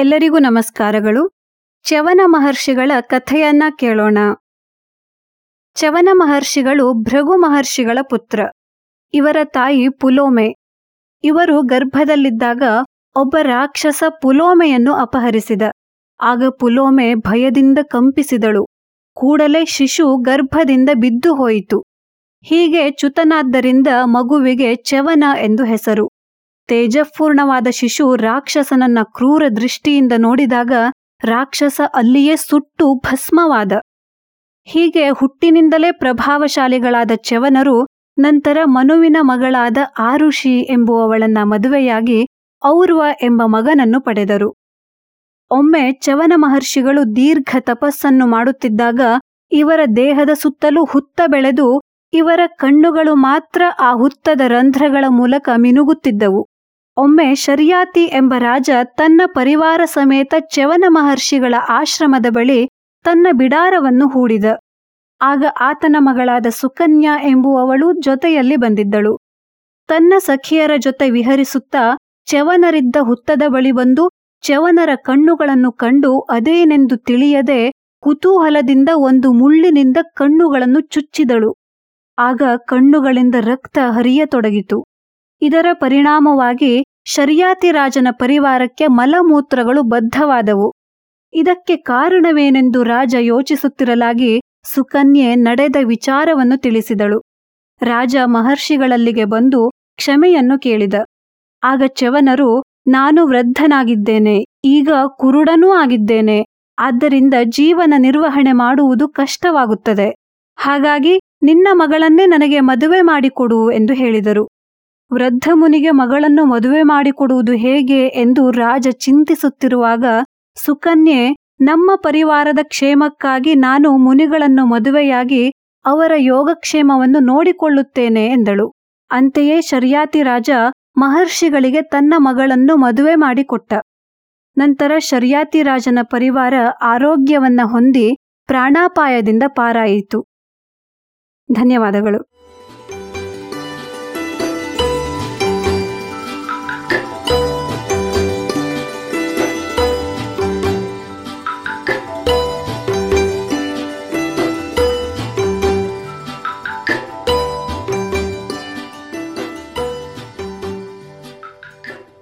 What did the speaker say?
ಎಲ್ಲರಿಗೂ ನಮಸ್ಕಾರಗಳು. ಚವನ ಮಹರ್ಷಿಗಳ ಕಥೆಯನ್ನ ಕೇಳೋಣ. ಚವನ ಮಹರ್ಷಿಗಳು ಭೃಗು ಮಹರ್ಷಿಗಳ ಪುತ್ರ. ಇವರ ತಾಯಿ ಪುಲೋಮೆ. ಇವರು ಗರ್ಭದಲ್ಲಿದ್ದಾಗ ಒಬ್ಬ ರಾಕ್ಷಸ ಪುಲೋಮೆಯನ್ನು ಅಪಹರಿಸಿದ. ಆಗ ಪುಲೋಮೆ ಭಯದಿಂದ ಕಂಪಿಸಿದಳು. ಕೂಡಲೇ ಶಿಶು ಗರ್ಭದಿಂದ ಬಿದ್ದು ಹೋಯಿತು. ಹೀಗೆ ಚ್ಯುತನಾದ್ದರಿಂದ ಮಗುವಿಗೆ ಚವನ ಎಂದು ಹೆಸರು. ತೇಜಪೂರ್ಣವಾದ ಶಿಶು ರಾಕ್ಷಸನನ್ನ ಕ್ರೂರ ದೃಷ್ಟಿಯಿಂದ ನೋಡಿದಾಗ ರಾಕ್ಷಸ ಅಲ್ಲಿಯೇ ಸುಟ್ಟು ಭಸ್ಮವಾದ. ಹೀಗೆ ಹುಟ್ಟಿನಿಂದಲೇ ಪ್ರಭಾವಶಾಲಿಗಳಾದ ಚವನರು ನಂತರ ಮನುವಿನ ಮಗಳಾದ ಆರುಷಿ ಎಂಬುವವಳನ್ನ ಮದುವೆಯಾಗಿ ಔರ್ವ ಎಂಬ ಮಗನನ್ನು ಪಡೆದರು. ಒಮ್ಮೆ ಚವನ ಮಹರ್ಷಿಗಳು ದೀರ್ಘ ತಪಸ್ಸನ್ನು ಮಾಡುತ್ತಿದ್ದಾಗ ಇವರ ದೇಹದ ಸುತ್ತಲೂ ಹುತ್ತ ಬೆಳೆದು ಇವರ ಕಣ್ಣುಗಳು ಮಾತ್ರ ಆ ಹುತ್ತದ ರಂಧ್ರಗಳ ಮೂಲಕ ಮಿನುಗುತ್ತಿದ್ದವು. ಒಮ್ಮೆ ಶರಿಯಾತಿ ಎಂಬ ರಾಜ ತನ್ನ ಪರಿವಾರ ಸಮೇತ ಚವನ ಮಹರ್ಷಿಗಳ ಆಶ್ರಮದ ಬಳಿ ತನ್ನ ಬಿಡಾರವನ್ನು ಹೂಡಿದ. ಆಗ ಆತನ ಮಗಳಾದ ಸುಕನ್ಯಾ ಎಂಬುವವಳು ಜೊತೆಯಲ್ಲಿ ಬಂದಿದ್ದಳು. ತನ್ನ ಸಖಿಯರ ಜೊತೆ ವಿಹರಿಸುತ್ತಾ ಚವನರಿದ್ದ ಹುತ್ತದ ಬಳಿ ಬಂದು ಚವನರ ಕಣ್ಣುಗಳನ್ನು ಕಂಡು ಅದೇನೆಂದು ತಿಳಿಯದೆ ಕುತೂಹಲದಿಂದ ಒಂದು ಮುಳ್ಳಿನಿಂದ ಕಣ್ಣುಗಳನ್ನು ಚುಚ್ಚಿದಳು. ಆಗ ಕಣ್ಣುಗಳಿಂದ ರಕ್ತ ಹರಿಯತೊಡಗಿತು. ಇದರ ಪರಿಣಾಮವಾಗಿ ಶರಿಯಾತಿ ರಾಜನ ಪರಿವಾರಕ್ಕೆ ಮಲಮೂತ್ರಗಳು ಬದ್ಧವಾದವು. ಇದಕ್ಕೆ ಕಾರಣವೇನೆಂದು ರಾಜ ಯೋಚಿಸುತ್ತಿರಲಾಗಿ ಸುಕನ್ಯೆ ನಡೆದ ವಿಚಾರವನ್ನು ತಿಳಿಸಿದಳು. ರಾಜ ಮಹರ್ಷಿಗಳಲ್ಲಿಗೆ ಬಂದು ಕ್ಷಮೆಯನ್ನು ಕೇಳಿದ. ಆಗ ಚವನರು ನಾನು ವೃದ್ಧನಾಗಿದ್ದೇನೆ, ಈಗ ಕುರುಡನೂ ಆಗಿದ್ದೇನೆ, ಆದ್ದರಿಂದ ಜೀವನ ನಿರ್ವಹಣೆ ಮಾಡುವುದು ಕಷ್ಟವಾಗುತ್ತದೆ. ಹಾಗಾಗಿ ನಿನ್ನ ಮಗಳನ್ನೇ ನನಗೆ ಮದುವೆ ಮಾಡಿಕೊಡು ಎಂದು ಹೇಳಿದರು. ವೃದ್ಧ ಮುನಿಗೆ ಮಗಳನ್ನು ಮದುವೆ ಮಾಡಿಕೊಡುವುದು ಹೇಗೆ ಎಂದು ರಾಜ ಚಿಂತಿಸುತ್ತಿರುವಾಗ ಸುಕನ್ಯೆ, ನಮ್ಮ ಪರಿವಾರದ ಕ್ಷೇಮಕ್ಕಾಗಿ ನಾನು ಮುನಿಗಳನ್ನು ಮದುವೆಯಾಗಿ ಅವರ ಯೋಗಕ್ಷೇಮವನ್ನು ನೋಡಿಕೊಳ್ಳುತ್ತೇನೆ ಎಂದಳು. ಅಂತೆಯೇ ಶರ್ಯಾತಿ ರಾಜ ಮಹರ್ಷಿಗಳಿಗೆ ತನ್ನ ಮಗಳನ್ನು ಮದುವೆ ಮಾಡಿಕೊಟ್ಟ. ನಂತರ ಶರ್ಯಾತಿ ರಾಜನ ಪರಿವಾರ ಆರೋಗ್ಯವನ್ನ ಹೊಂದಿ ಪ್ರಾಣಾಪಾಯದಿಂದ ಪಾರಾಯಿತು. ಧನ್ಯವಾದಗಳು.